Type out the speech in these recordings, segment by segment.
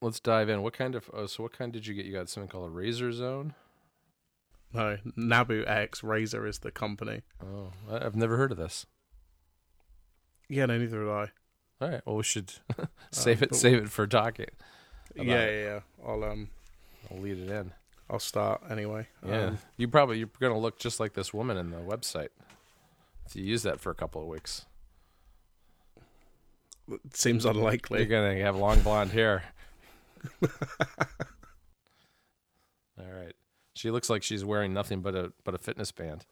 let's dive in. What kind of? Oh, so what kind did you get? You got something called a Razer Zone. No, Nabu X Razer is the company. Oh, I've never heard of this. Yeah, no, neither did I. All right. Well, we should save it. but- Save it for talking. About Yeah, yeah, yeah. I'll um, I'll lead it in. I'll start anyway. Yeah. Um, you probably you're gonna look just like this woman in the website. If you use that for a couple of weeks, it seems you're gonna have long blonde hair. All right. She looks like she's wearing nothing but a but a fitness band.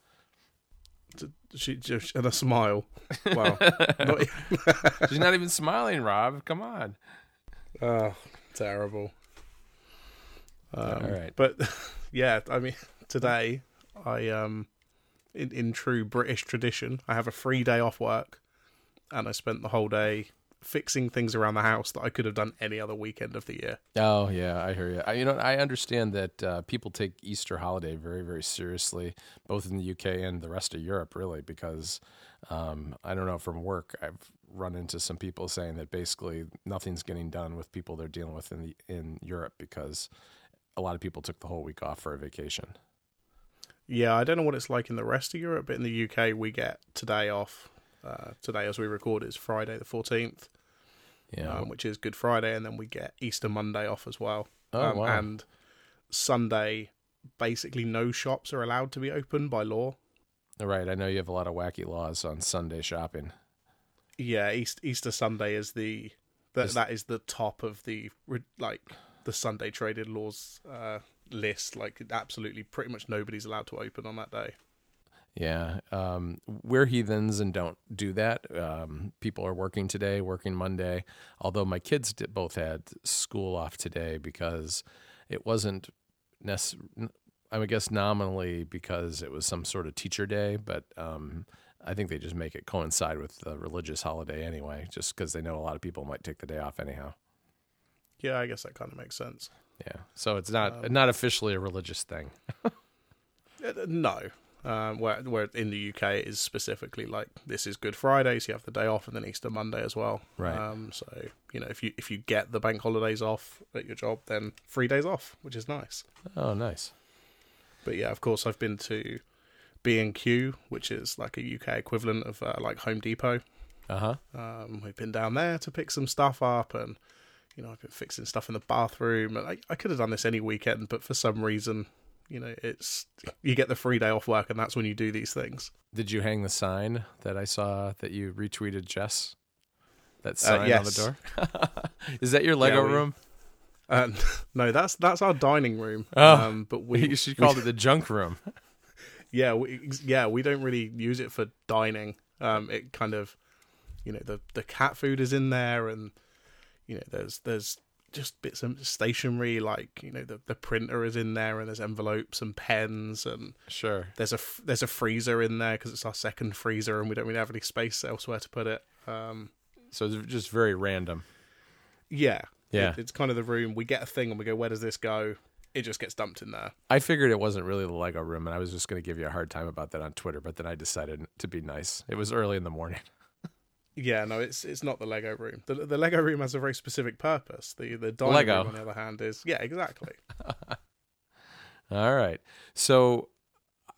She just and a smile. Wow. Not- She's not even smiling, Robb. Come on. oh, terrible. Um, All right. But yeah, I mean, today I um, in in true British tradition, I have a free day off work, and I spent the whole day fixing things around the house that I could have done any other weekend of the year. Oh yeah, I hear you. I, you know, I understand that uh, people take Easter holiday very, very seriously, both in the UK and the rest of Europe, really, because um, I don't know from work, I've run into some people saying that basically nothing's getting done with people they're dealing with in the in Europe because a lot of people took the whole week off for a vacation. Yeah, I don't know what it's like in the rest of Europe, but in the UK we get today off. Uh, today, as we record, is Friday the fourteenth, Yeah. um, which is Good Friday, and then we get Easter Monday off as well. oh Um, wow. And Sunday, basically, no shops are allowed to be open by law. right. I know you have a lot of wacky laws on Sunday shopping. Yeah, East, Easter Sunday is the that Is- that is the top of the like the Sunday traded laws uh, list. Like, absolutely, pretty much nobody's allowed to open on that day. Yeah, um, we're heathens and don't do that. Um, people are working today, working Monday. Although my kids did, both had school off today because it wasn't necessarily. I guess nominally because it was some sort of teacher day, but um, I think they just make it coincide with the religious holiday anyway, just because they know a lot of people might take the day off anyhow. Yeah, I guess that kind of makes sense. Yeah, so it's not Um, not officially a religious thing. Uh, no. Um, where where in the UK it is specifically like this is Good Friday, so you have the day off, and then Easter Monday as well. Right. Um, so you know if you if you get the bank holidays off at your job, then three days off, which is nice. Oh, nice. But yeah, of course I've been to B and Q, which is like a UK equivalent of uh, like Home Depot. Uh huh. Um, we've been down there to pick some stuff up, and you know I've been fixing stuff in the bathroom. And I, I could have done this any weekend, but for some reason, you know, it's you get the free day off work, and that's when you do these things. Did you hang the sign that I saw that you retweeted, Jess? That sign yes. on the door. Is that your Lego we- room? Uh, no, that's that's our dining room. Oh. um, but we you should call it the junk room. yeah we, yeah we don't really use it for dining. Um, it kind of you know the the cat food is in there, and you know there's there's just bits of stationery like you know the the printer is in there, and there's envelopes and pens, and Sure. there's a there's a freezer in there because it's our second freezer, and we don't really have any space elsewhere to put it. Um, So it's just very random. yeah, Yeah. It- it's kind of the room we get a thing and we go, where does this go? It just gets dumped in there. I figured it wasn't really the Lego room, and I was just going to give you a hard time about that on Twitter, but then I decided to be nice. It was early in the morning. Yeah, no, it's it's not the Lego room. The the Lego room has a very specific purpose. The the dining Lego. room, on the other hand, is yeah, exactly. All right. So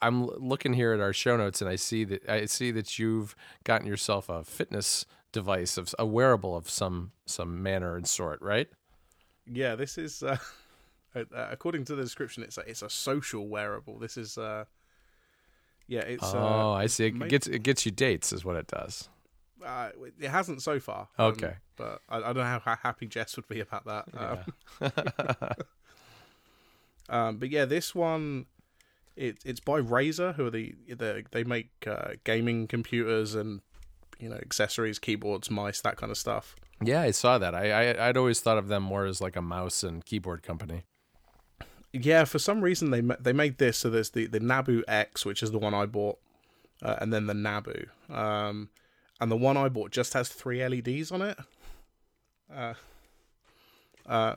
I'm looking here at our show notes, and I see that I see that you've gotten yourself a fitness device of a wearable of some some manner and sort, right? yeah, this is uh, uh, according to the description, it's a it's a social wearable. This is uh, yeah, it's oh, uh, I see. It gets it gets you dates, is what it does. Uh, it hasn't so far. um, Okay. but I, I don't know how happy Jess would be about that. Um, Yeah. Um, but yeah, this one, it, it's by Razer, who are the, the they make uh, gaming computers and you know accessories, keyboards, mice, that kind of stuff. yeah, I saw that. I, I I'd always thought of them more as like a mouse and keyboard company. Yeah, for some reason they they made this. So there's the the Nabu X, which is the one I bought, uh, and then the Nabu. Um, and the one I bought just has three LEDs on it. Uh, uh,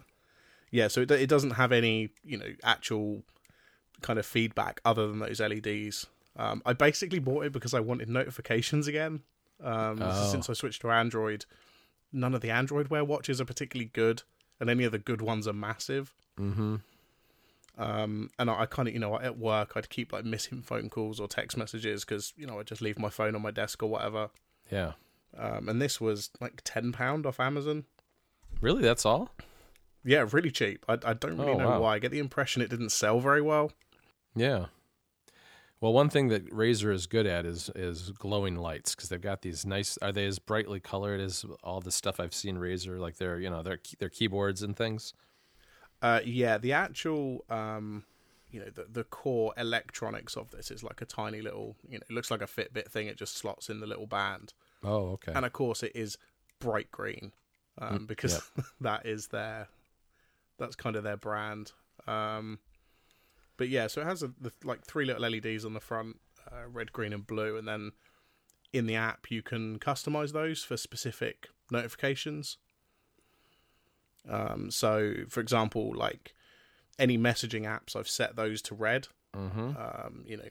yeah, so it it doesn't have any you know actual kind of feedback other than those LEDs. Um, I basically bought it because I wanted notifications again. Um, Oh. Since I switched to Android, none of the Android Wear watches are particularly good. and any of the good ones are massive. Mm-hmm. Um, and I, I kind of, you know, at work, I'd keep like missing phone calls or text messages because, you know, I'd just leave my phone on my desk or whatever. Yeah. Um, and this was like £10 off Amazon. Really? That's all? Yeah, really cheap. I, I don't really Oh, know wow. why. I get the impression it didn't sell very well. Yeah. Well, one thing that Razer is good at is is glowing lights because they've got these nice. Are they as brightly colored as all the stuff I've seen Razer? Like their you know their their keyboards and things. Uh, yeah, the actual, um, you know, the, the core electronics of this is like a tiny little, you know, it looks like a Fitbit thing. It just slots in the little band. Oh, okay. and of course it is bright green um, Mm, because that is their that's kind of their brand um, but yeah so it has a, the, like three little leds on the front uh, red green and blue and then in the app you can customize those for specific notifications um, so for example like any messaging apps i've set those to red mm-hmm. um, you know,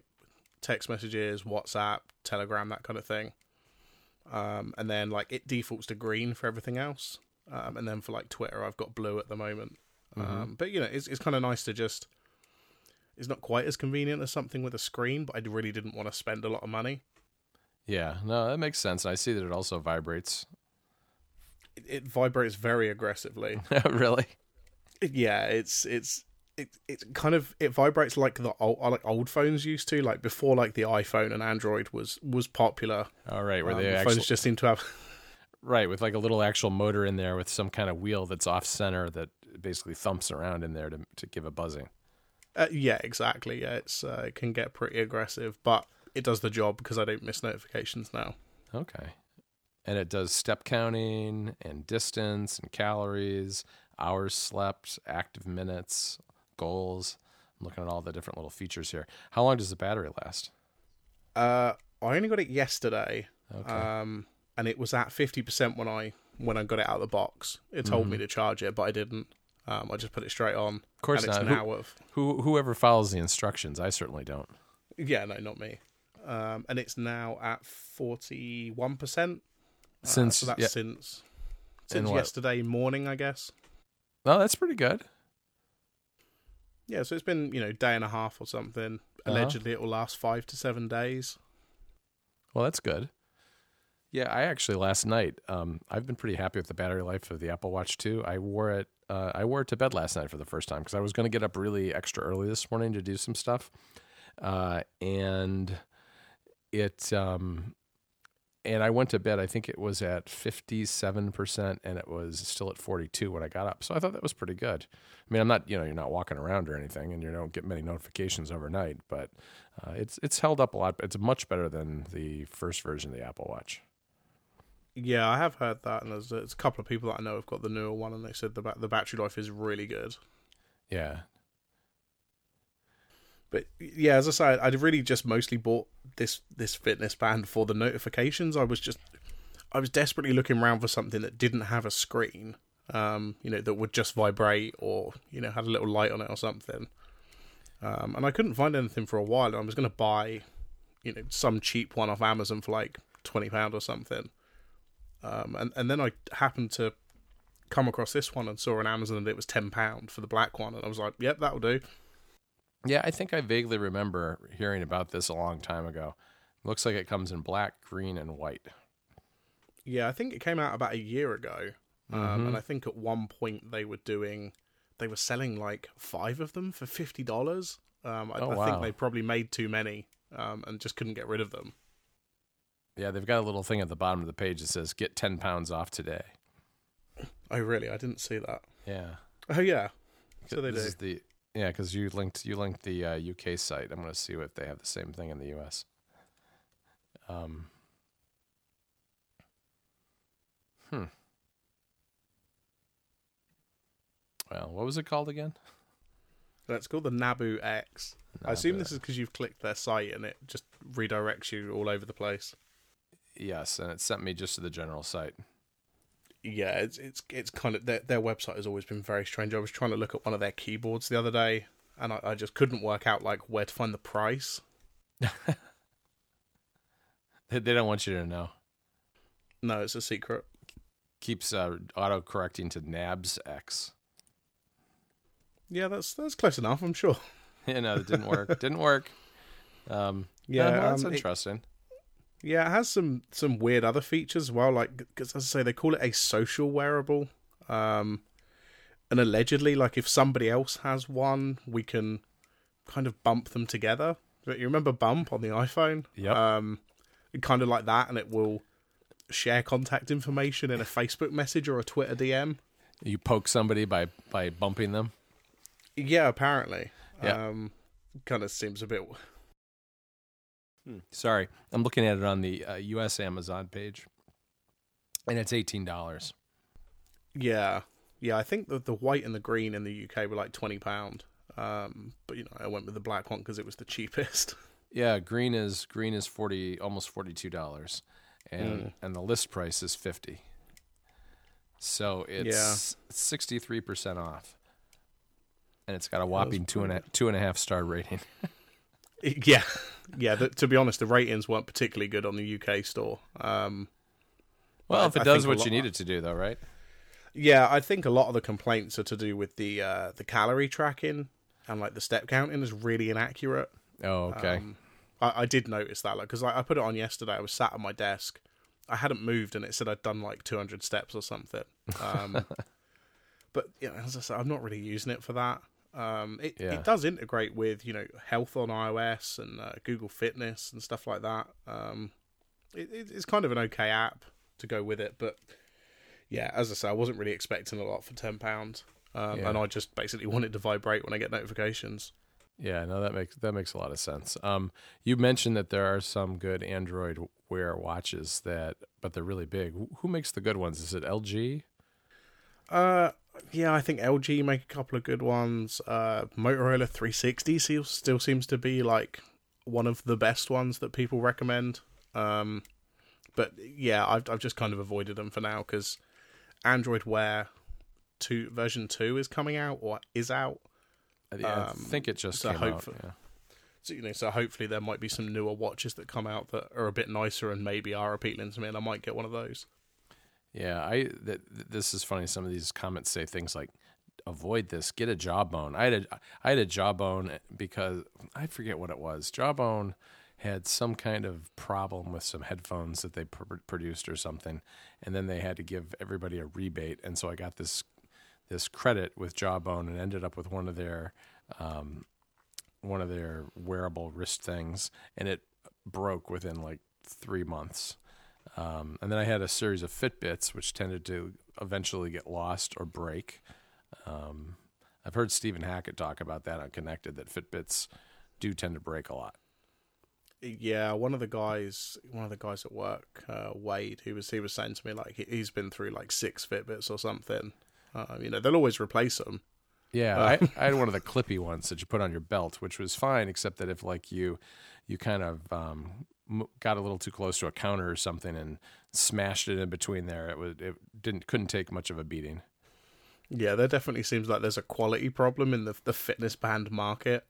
text messages, WhatsApp, Telegram, that kind of thing. Um, and then like it defaults to green for everything else. Um, and then for like Twitter, I've got blue at the moment. Um, but you know, it's it's kind of nice to just. It's not quite as convenient as something with a screen, but I really didn't want to spend a lot of money. Yeah. No, that makes sense. And I see that it also vibrates. It, it vibrates very aggressively. really? yeah, it's it's it it's kind of it vibrates like the old like old phones used to, like before like the iPhone and Android was was popular. All right. Where Um, the actually phones just seem to have right with like a little actual motor in there with some kind of wheel that's off center that basically thumps around in there to to give a buzzing. Uh, yeah, exactly. Yeah, it's uh, it can get pretty aggressive, but it does the job because I don't miss notifications now. Okay. And it does step counting and distance and calories, hours slept, active minutes, goals. I'm looking at all the different little features here. How long does the battery last? Uh, I only got it yesterday, Okay. um, and it was at fifty percent when I when I got it out of the box. It told me to charge it, but I didn't. Um, I just put it straight on. of course and it's not. an Who, hour of who, whoever follows the instructions, I certainly don't. yeah, no, not me. Um, and it's now at forty one percent. Since so that's yeah, since since yesterday morning, I guess. oh, that's pretty good. Yeah, so it's been you know day and a half or something. Uh-huh. Allegedly, it will last five to seven days. Well, that's good. Yeah, I actually last night, um, I've been pretty happy with the battery life of the Apple Watch 2. I wore it, uh, I wore it to bed last night for the first time because I was going to get up really extra early this morning to do some stuff, uh, and it, um, and I went to bed. I think it was at fifty-seven percent, and it was still at forty-two when I got up. So I thought that was pretty good. I mean, I'm not, you know, you're not walking around or anything, and you don't get many notifications overnight, but uh, it's it's held up a lot. It's much better than the first version of the Apple Watch. Yeah, I have heard that, and there's, there's a couple of people that I know have got the newer one, and they said the ba- the battery life is really good. Yeah, But yeah, as I said, I'd really just mostly bought this this fitness band for the notifications. I was just I was desperately looking around for something that didn't have a screen, um, you know, that would just vibrate or you know had a little light on it or something. Um, and I couldn't find anything for a while. And I was going to buy, you know, some cheap one off Amazon for like twenty pound or something. Um, and and then I happened to come across this one and saw on Amazon that it was ten pound for the black one, and I was like, "Yep, that'll do." Yeah. I think I vaguely remember hearing about this a long time ago. Looks like it comes in black, green, and white. Yeah, I think it came out about a year ago, um, Mhm. and I think at one point they were doing, they were selling like five of them for fifty dollars. Um, I, Oh, I wow. think they probably made too many um, and just couldn't get rid of them. Yeah, they've got a little thing at the bottom of the page that says "Get ten pounds off today." Oh, really? I didn't see that. Yeah, Oh, yeah. So they this do. is the yeah because you linked you linked the uh, UK site. I'm going to see if they have the same thing in the US. Um. Hmm. Well, what was it called again? That's called the Nabu X. I assume this is because you've clicked their site and it just redirects you all over the place. Yes, and it sent me just to the general site. Yeah, it's it's it's kind of their their website has always been very strange. I was trying to look at one of their keyboards the other day, and I, I just couldn't work out like where to find the price. They they don't want you to know. No, it's a secret. keeps uh, auto correcting to Nabs X. Yeah, that's that's close enough. I'm sure. Yeah, no, it didn't work. didn't work. Um, Yeah, yeah, well, that's um, it- interesting. Yeah, it has some some weird other features as well. Like, because as I say, they call it a social wearable. Um, and allegedly, like if somebody else has one, we can kind of bump them together. But you remember Bump on the iPhone? Yep. Um, kind of like that, and it will share contact information in a Facebook message or a Twitter DM. You poke somebody by by bumping them. Yeah, apparently. Yeah. Um, kind of seems a bit. Sorry, I'm looking at it on the uh, U.S. Amazon page, and it's eighteen dollars. Yeah, yeah. I think the the white and the green in the UK were like twenty pound. Um, but you know, I went with the black one because it was the cheapest. Yeah, green is green is forty, almost forty two dollars, and and the list price is fifty. So it's sixty three percent off, and it's got a whopping two and a two and a half star rating. yeah, yeah. The, to be honest, the ratings weren't particularly good on the UK store. Um, Well, if it I does a what you need it to do, though, right? yeah, I think a lot of the complaints are to do with the uh, the calorie tracking and like the step counting is really inaccurate. Oh, okay. Um, I, I did notice that, like, because I, I put it on yesterday. I was sat at my desk. I hadn't moved, and it said I'd done like 200 steps or something. Um, but you know, as I said, I'm not really using it for that. Um, it, Yeah. it does integrate with you know health on iOS and uh, Google Fitness and stuff like that. Um, it, it, it's kind of an okay app to go with it, but yeah, as I say, I wasn't really expecting a lot for ten pounds, um, Yeah. and I just basically wanted to vibrate when I get notifications. Yeah, no, that makes that makes a lot of sense. Um, you mentioned that there are some good Android Wear watches that, but they're really big. Who- Who makes the good ones? Is it LG? Uh, yeah, I think LG make a couple of good ones. Uh, Motorola 360 still still seems to be like one of the best ones that people recommend. Um, but yeah, I've I've just kind of avoided them for now because Android Wear two version two is coming out or is out. I, I Um, think it just so came out. hopefully- Yeah. So you know, so hopefully there might be some newer watches that come out that are a bit nicer and maybe are appealing to me, and I might get one of those. Yeah, I th- th- this is funny. Some of these comments say things like, "Avoid this. Get a jawbone." I had a I had a jawbone because I forget what it was. Jawbone had some kind of problem with some headphones that they pr- produced or something, and then they had to give everybody a rebate, and so I got this this credit with Jawbone and ended up with one of their um, one of their wearable wrist things, and it broke within like three months. Um, and then I had a series of Fitbits, which tended to eventually get lost or break. Um, I've heard Stephen Hackett talk about that on Connected that Fitbits do tend to break a lot. Yeah, one of the guys, one of the guys at work, uh, Wade, he was he was saying to me like he, he's been through like six Fitbits or something. Uh, you know, they'll always replace them. Yeah, I, I had one of the clippy ones that you put on your belt, which was fine, except that if like you you kind of um, got a little too close to a counter or something and smashed it in between there, it was it didn't couldn't take much of a beating. Yeah, there definitely seems like there's a quality problem in the the fitness band market.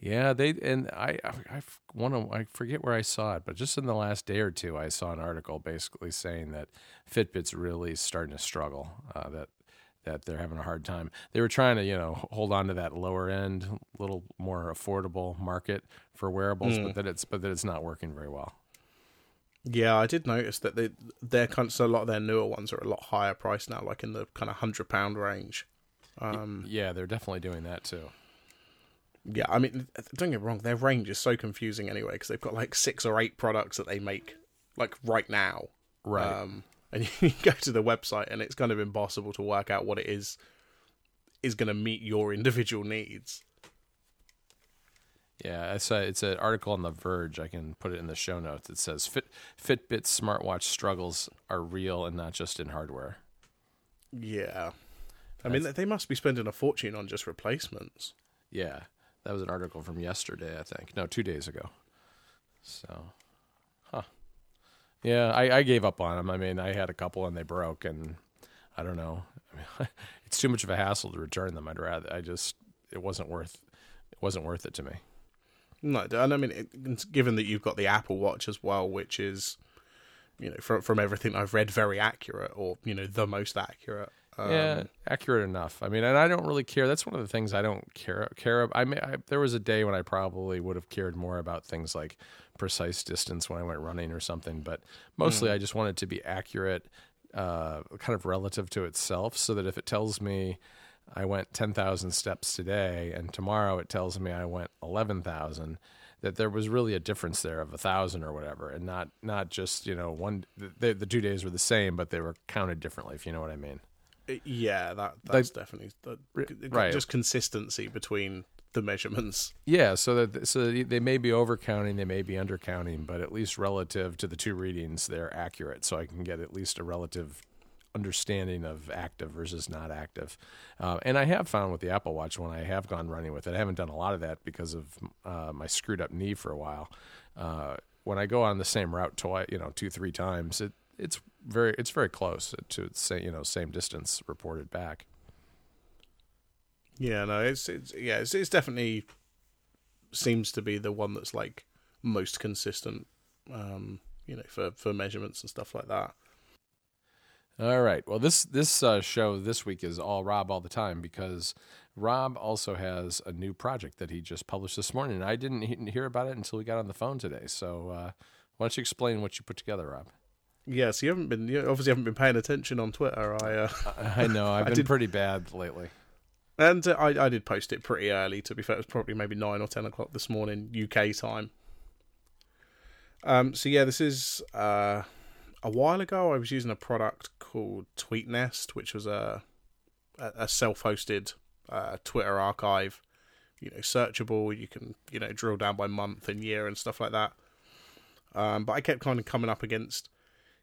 Yeah, they and I I want to I forget where I saw it, but just in the last day or two, I saw an article basically saying that Fitbit's really starting to struggle. Uh, that that they're having a hard time. They were trying to you know hold on to that lower end, little more affordable market for wearables, but that it's but that it's not working very well. Yeah, I did notice that they they're kind of, so a lot of their newer ones are a lot higher price now, like in the kind of hundred pound range. Um, Yeah, they're definitely doing that too. yeah, I mean, don't get me wrong, their range is so confusing anyway because they've got like six or eight products that they make like right now. Right. Um, and you go to the website and it's kind of impossible to work out what it is is going to meet your individual needs. Yeah, it's a, it's an article on The Verge. I can put it in the show notes. It says Fit, Fitbit smartwatch struggles are real and not just in hardware. Yeah. I mean, they must be spending a fortune on just replacements. Yeah, that was an article from yesterday, I think. No, two days ago. So, huh? Yeah, I, I gave up on them. I mean, I had a couple and they broke, and I don't know. I mean, it's too much of a hassle to return them. I'd rather. I just it wasn't worth it wasn't worth it to me. No, and I mean, it, given that you've got the Apple Watch as well, which is, you know from from everything I've read, very accurate or you know the most accurate. Um, yeah, accurate enough. I mean, and I don't really care. That's one of the things I don't care care. I, may, I there was a day when I probably would have cared more about things like precise distance when I went running or something, but mostly I just wanted to be accurate, uh, kind of relative to itself, so that if it tells me I went ten thousand steps today, and tomorrow it tells me I went eleven thousand that there was really a difference there of a thousand or whatever, and not not just you know one the, the two days were the same, but they were counted differently. If you know what I mean. Yeah, that that's definitely that, right. Just consistency between the measurements. Yeah, so that so they may be overcounting, they may be undercounting, but at least relative to the two readings, they're accurate. So I can get at least a relative understanding of active versus not active. Uh, and I have found with the Apple Watch when I have gone running with it, I haven't done a lot of that because of uh, my screwed up knee for a while. Uh, when I go on the same route twice, you know, two three times, it it's very it's very close to say you know same distance reported back. Yeah, no, it's it's yeah, it's, it's definitely seems to be the one that's like most consistent, um, you know, for for measurements and stuff like that. All right. Well, this this uh, show this week is all Robb all the time because Robb also has a new project that he just published this morning. And I didn't hear about it until we got on the phone today. So, uh, why don't you explain what you put together, Robb? Yes, you haven't been. You obviously haven't been paying attention on Twitter. I. Uh, I know. I've been did, pretty bad lately. And uh, I, I did post it pretty early. To be fair, it was probably maybe nine or ten o'clock this morning UK time. Um. So yeah, this is uh, a while ago. I was using a product called TweetNest, which was a a self-hosted uh, Twitter archive. You know, searchable. You can you know drill down by month and year and stuff like that. Um, but I kept kind of coming up against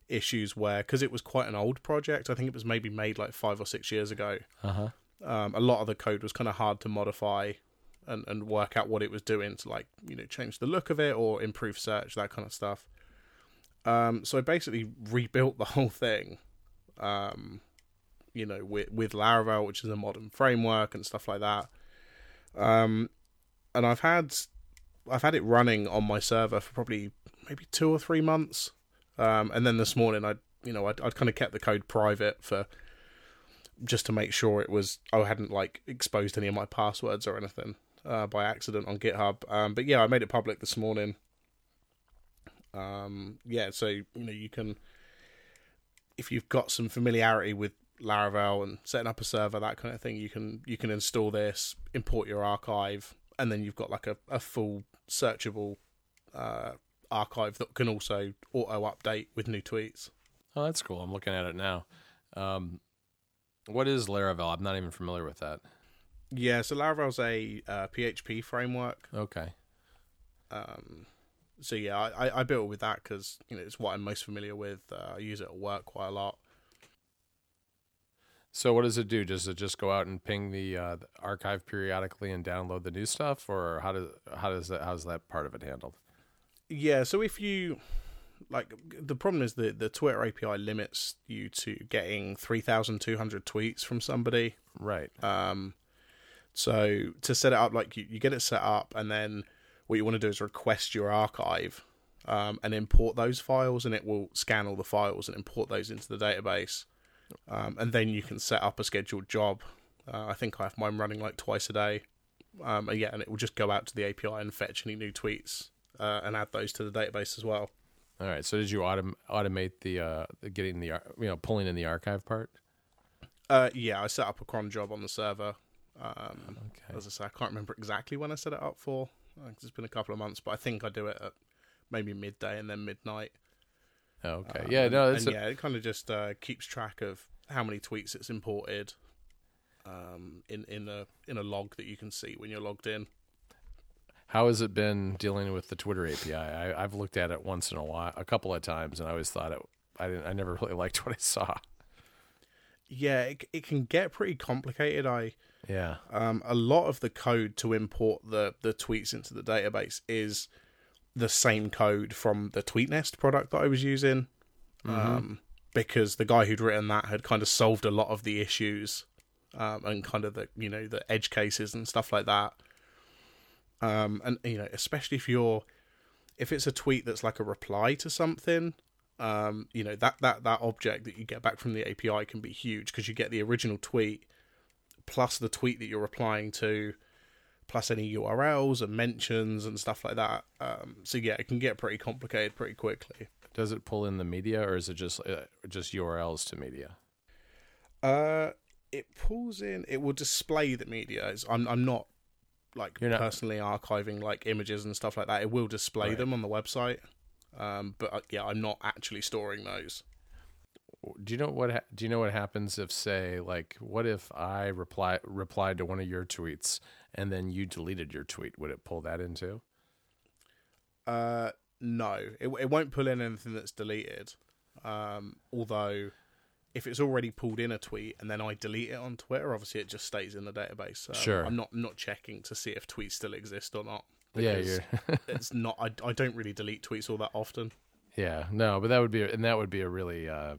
issues where because it was quite an old project i think it was maybe made like five or six years ago. Uh-huh. um, a lot of the code was kind of hard to modify and, and work out what it was doing to like you know change the look of it or improve search that kind of stuff. Um, so i basically rebuilt the whole thing um, you know with with laravel which is a modern framework and stuff like that. Um, and i've had i've had it running on my server for probably maybe two or three months um, and then this morning, I you know I'd, I'd kind of kept the code private for just to make sure it was I hadn't like exposed any of my passwords or anything uh, by accident on GitHub. Um, but yeah, I made it public this morning. Um, yeah, so you know you can if you've got some familiarity with Laravel and setting up a server, that kind of thing, you can you can install this, import your archive, and then you've got like a, a full searchable uh, archive that can also auto update with new tweets. Oh, that's cool. I'm looking at it now. Um, what is Laravel? I'm not even familiar with that. Yeah, so Laravel's a uh, PHP framework. Okay. Um, so yeah, I, I built with that because you know it's what I'm most familiar with. Uh, I use it at work quite a lot. So what does it do? Does it just go out and ping the, uh, the archive periodically and download the new stuff, or how does how does that how's that part of it handled? Yeah, so if you like the problem is that the Twitter API limits you to getting 3200 tweets from somebody. Right. Um so to set it up like you, you get it set up and then what you want to do is request your archive um, and import those files and it will scan all the files and import those into the database. Um, and then you can set up a scheduled job. Uh, I think I have mine running like twice a day. Um, and yeah, and it will just go out to the API and fetch any new tweets uh, and add those to the database as well. All right. So did you autom- automate the, uh, getting the you know pulling in the archive part? Uh, yeah, I set up a cron job on the server. Um, okay. As I say, I can't remember exactly when I set it up for. It's been a couple of months, but I think I do it at maybe midday and then midnight. Oh, okay. Um, yeah. No. And, a... yeah, it kind of just uh, keeps track of how many tweets it's imported um, in in a in a log that you can see when you're logged in. How has it been dealing with the Twitter API? I, have looked at it once in a while, a couple of times, and I always thought it. I didn't. I never really liked what I saw. Yeah, it, it can get pretty complicated. I yeah. Um, a lot of the code to import the the tweets into the database is the same code from the TweetNest product that I was using. Mm-hmm. Um, because the guy who'd written that had kind of solved a lot of the issues um, and kind of the you know the edge cases and stuff like that. Um, and you know, especially if you're if it's a tweet that's like a reply to something, um, you know that that that object that you get back from the API can be huge because you get the original tweet plus the tweet that you're replying to, plus any URLs and mentions and stuff like that. Um, so yeah, it can get pretty complicated pretty quickly. Does it pull in the media, or is it just uh, just URLs to media? Uh, it pulls in. It will display the media. It's, I'm I'm not like You're not- personally archiving like images and stuff like that. It will display Right. them on the website. Um, but uh, yeah, I'm not actually storing those. Do you know what ha- do you know what happens if say like what if I reply replied to one of your tweets and then you deleted your tweet? Would it pull that into? Uh, no, it it won't pull in anything that's deleted. Um, although if it's already pulled in a tweet and then I delete it on Twitter, obviously it just stays in the database. Um, Sure. I'm not not checking to see if tweets still exist or not. Yeah, you're it's not. I, I don't really delete tweets all that often. Yeah, no, but that would be and that would be a really uh,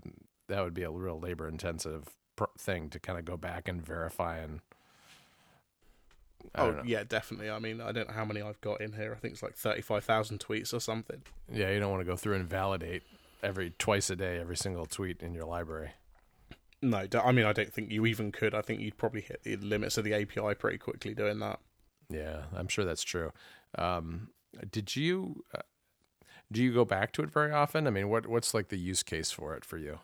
that would be a real labor intensive pr- thing to kind of go back and verify and Oh know. yeah, definitely. I mean, I don't know how many I've got in here. I think it's like thirty-five thousand tweets or something. Yeah, you don't want to go through and validate every twice a day every single tweet in your library. No, I mean, I don't think you even could. I think you'd probably hit the limits of the API pretty quickly doing that. Yeah, I'm sure that's true. Um, did you uh, do you go back to it very often? I mean, what what's like the use case for it for you?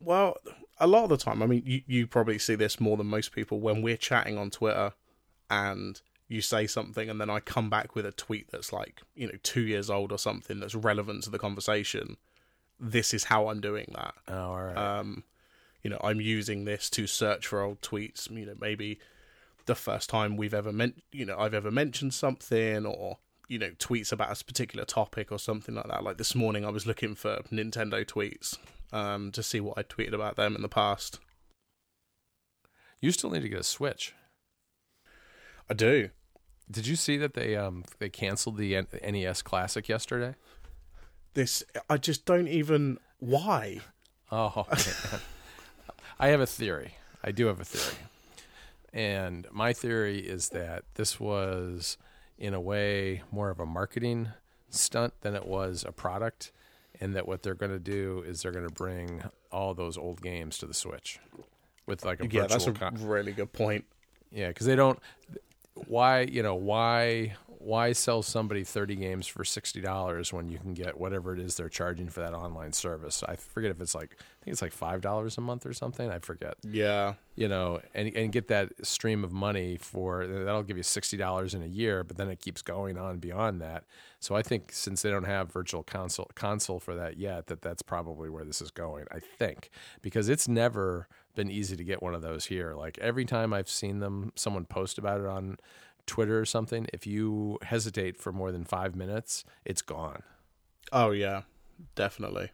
Well, a lot of the time, I mean, you, you probably see this more than most people when we're chatting on Twitter and you say something and then I come back with a tweet that's like, you know, two years old or something that's relevant to the conversation. This is how I'm doing that. Oh, all right. Um, you know, I'm using this to search for old tweets. You know, maybe the first time we've ever meant, you know, I've ever mentioned something, or you know, tweets about a particular topic or something like that. Like this morning, I was looking for Nintendo tweets um, to see what I tweeted about them in the past. you still need to get a Switch. I do. Did you see that they um they canceled the N- NES Classic yesterday? This I just don't even why. Oh, I have a theory. I do have a theory. And my theory is that this was, in a way, more of a marketing stunt than it was a product. And that what they're going to do is they're going to bring all those old games to the Switch with like a Yeah, that's a con- really good point. yeah, because they don't. Why you know why why sell somebody thirty games for sixty dollars when you can get whatever it is they're charging for that online service? I forget if it's like I think it's like five dollars a month or something. I forget. Yeah, You know, and and get that stream of money for that'll give you sixty dollars in a year, but then it keeps going on beyond that. So I think since they don't have virtual console console for that yet, that that's probably where this is going. I think because it's never been easy to get one of those here. Like every time I've seen them, someone post about it on Twitter or something. If you hesitate for more than five minutes, it's gone. Oh yeah, definitely.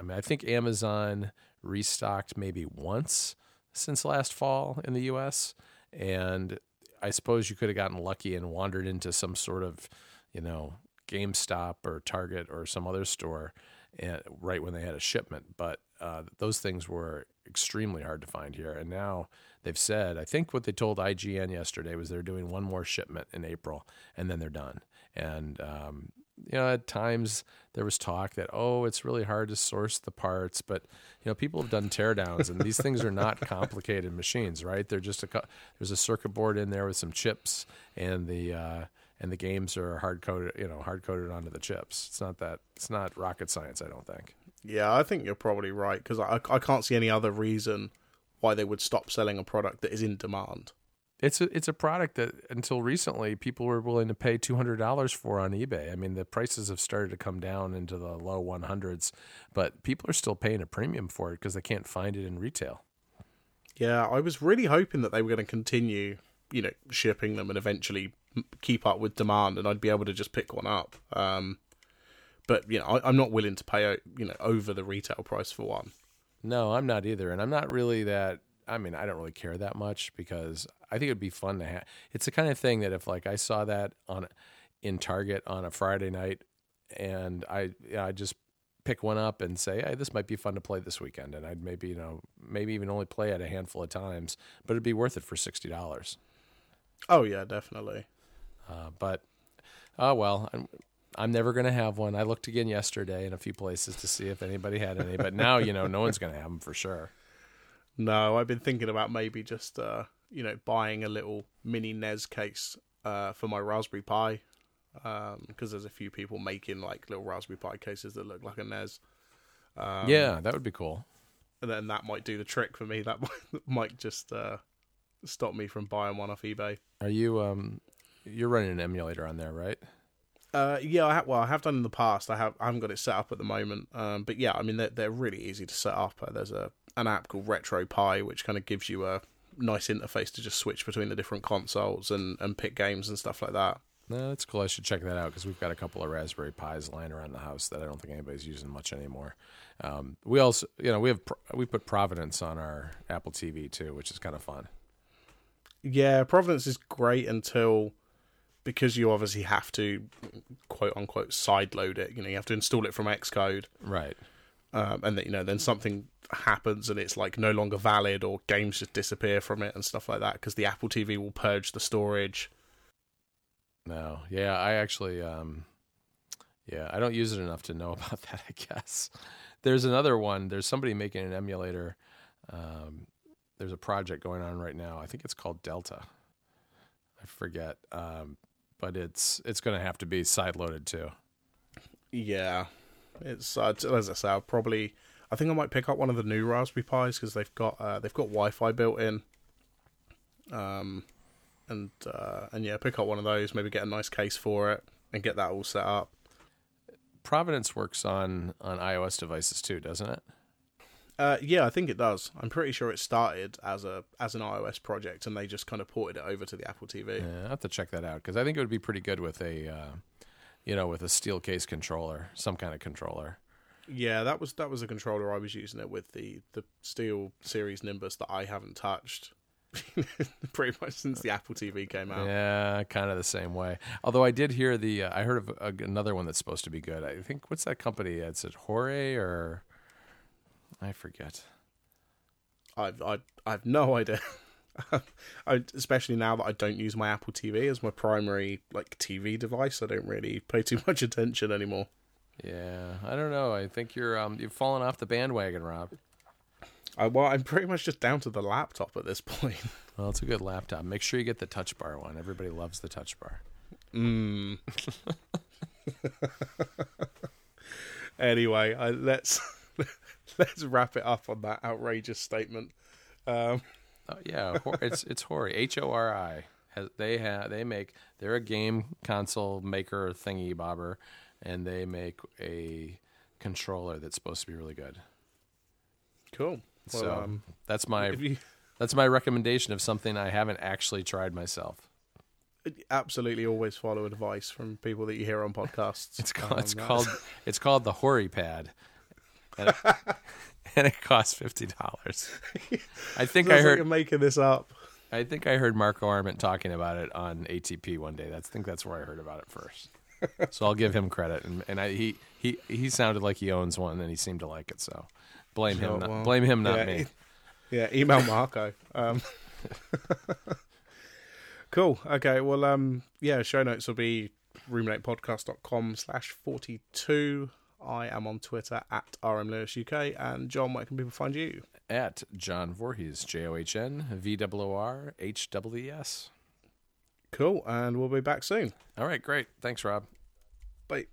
I mean, I think Amazon restocked maybe once since last fall in the US. And I suppose you could have gotten lucky and wandered into some sort of, you know, GameStop or Target or some other store and, right when they had a shipment. But uh, those things were extremely hard to find here. And now they've said, I think what they told IGN yesterday was they're doing one more shipment in April and then they're done. And, um, you know, at times there was talk that, oh, it's really hard to source the parts, but, you know, people have done teardowns and these things are not complicated machines, right? They're just a, there's a circuit board in there with some chips and the, uh, and the games are hard coded, you know, hard coded onto the chips. It's not that, it's not rocket science, I don't think. Yeah, I think you're probably right because I I can't see any other reason why they would stop selling a product that is in demand. It's a it's a product that until recently people were willing to pay two hundred dollars for on eBay. I mean the prices have started to come down into the low one hundreds, but people are still paying a premium for it because they can't find it in retail. Yeah, I was really hoping that they were going to continue, you know, shipping them and eventually keep up with demand, and I'd be able to just pick one up. Um, but you know, I, I'm not willing to pay, you know, over the retail price for one. No, I'm not either, and I'm not really that. I mean, I don't really care that much because I think it'd be fun to have. It's the kind of thing that if like I saw that on in Target on a Friday night, and I yeah, I just pick one up and say, hey, this might be fun to play this weekend, and I'd maybe you know maybe even only play it a handful of times, but it'd be worth it for sixty dollars. Oh yeah, definitely. Uh, but oh well, I'm, I'm never going to have one. I looked again yesterday in a few places to see if anybody had any, but now you know no one's going to have them for sure. No, I've been thinking about maybe just uh, you know buying a little mini NES case uh, for my Raspberry Pi because um, there's a few people making like little Raspberry Pi cases that look like a NES. Um, yeah, that would be cool. And then that might do the trick for me. That might, might just uh, stop me from buying one off eBay. Are you um, you're running an emulator on there, right? Uh, yeah, I have, well, I have done in the past. I have I haven't got it set up at the moment. Um, but yeah, I mean they're they're really easy to set up. Uh, there's a an app called RetroPie which kind of gives you a nice interface to just switch between the different consoles and and pick games and stuff like that. No, that's cool. I should check that out because we've got a couple of Raspberry Pis lying around the house that I don't think anybody's using much anymore. Um, we also, you know, we have we put Provenance on our Apple TV too, which is kind of fun. Yeah, Provenance is great until because you obviously have to quote unquote side load it. You know, you have to install it from Xcode, right? Um, and then you know, then something happens and it's like no longer valid, or games just disappear from it and stuff like that because the Apple TV will purge the storage. No, yeah, I actually, um, yeah, I don't use it enough to know about that. I guess there's another one. There's somebody making an emulator. Um, there's a project going on right now. I think it's called Delta. I forget, um, but it's it's going to have to be side loaded too. Yeah, it's uh, as I say, I'll probably. I think I might pick up one of the new Raspberry Pis because they've got uh, they've got Wi-Fi built in. Um, and uh, and yeah, pick up one of those. Maybe get a nice case for it and get that all set up. Provenance works on on iOS devices too, doesn't it? Uh, yeah, I think it does. I'm pretty sure it started as a as an iOS project, and they just kind of ported it over to the Apple TV. Yeah, I have to check that out because I think it would be pretty good with a, uh, you know, with a steel case controller, some kind of controller. Yeah, that was that was a controller I was using it with the the SteelSeries Nimbus that I haven't touched. pretty much since the Apple TV came out. Yeah, kind of the same way. Although I did hear the, uh, I heard of a, another one that's supposed to be good. I think what's that company? It's at Hori or I forget. I've I I've no idea. I, especially now that I don't use my Apple TV as my primary like TV device, I don't really pay too much attention anymore. Yeah, I don't know. I think you're um you've fallen off the bandwagon, Robb. I, well, I'm pretty much just down to the laptop at this point. Well, it's a good laptop. Make sure you get the Touch Bar one. Everybody loves the Touch Bar. Mm. anyway, I, let's let's wrap it up on that outrageous statement. Um, oh, yeah, it's it's Hori. H O R I. They have they make they're a game console maker thingy bobber, and they make a controller that's supposed to be really good. Cool. Well, so um, that's my you... that's my recommendation of something I haven't actually tried myself. Absolutely, always follow advice from people that you hear on podcasts. it's called um, it's called it's called the Hori Pad, and, it, and it costs fifty dollars. I think I heard like you're making this up. I think I heard Marco Arment talking about it on ATP one day. That's I think that's where I heard about it first. so I'll give him credit, and, and I, he he he sounded like he owns one, and he seemed to like it. So Blame him. Not, well, blame him, not yeah, me. yeah, email Marco. Um, cool. Okay. Well, um, yeah. Show notes will be ruminatepodcast.com slash forty two. I am on Twitter at rmlewisuk. And John, where can people find you? At John Voorhees, J O H N V W O R H W S. Cool. And we'll be back soon. All right. Great. Thanks, Robb. Bye.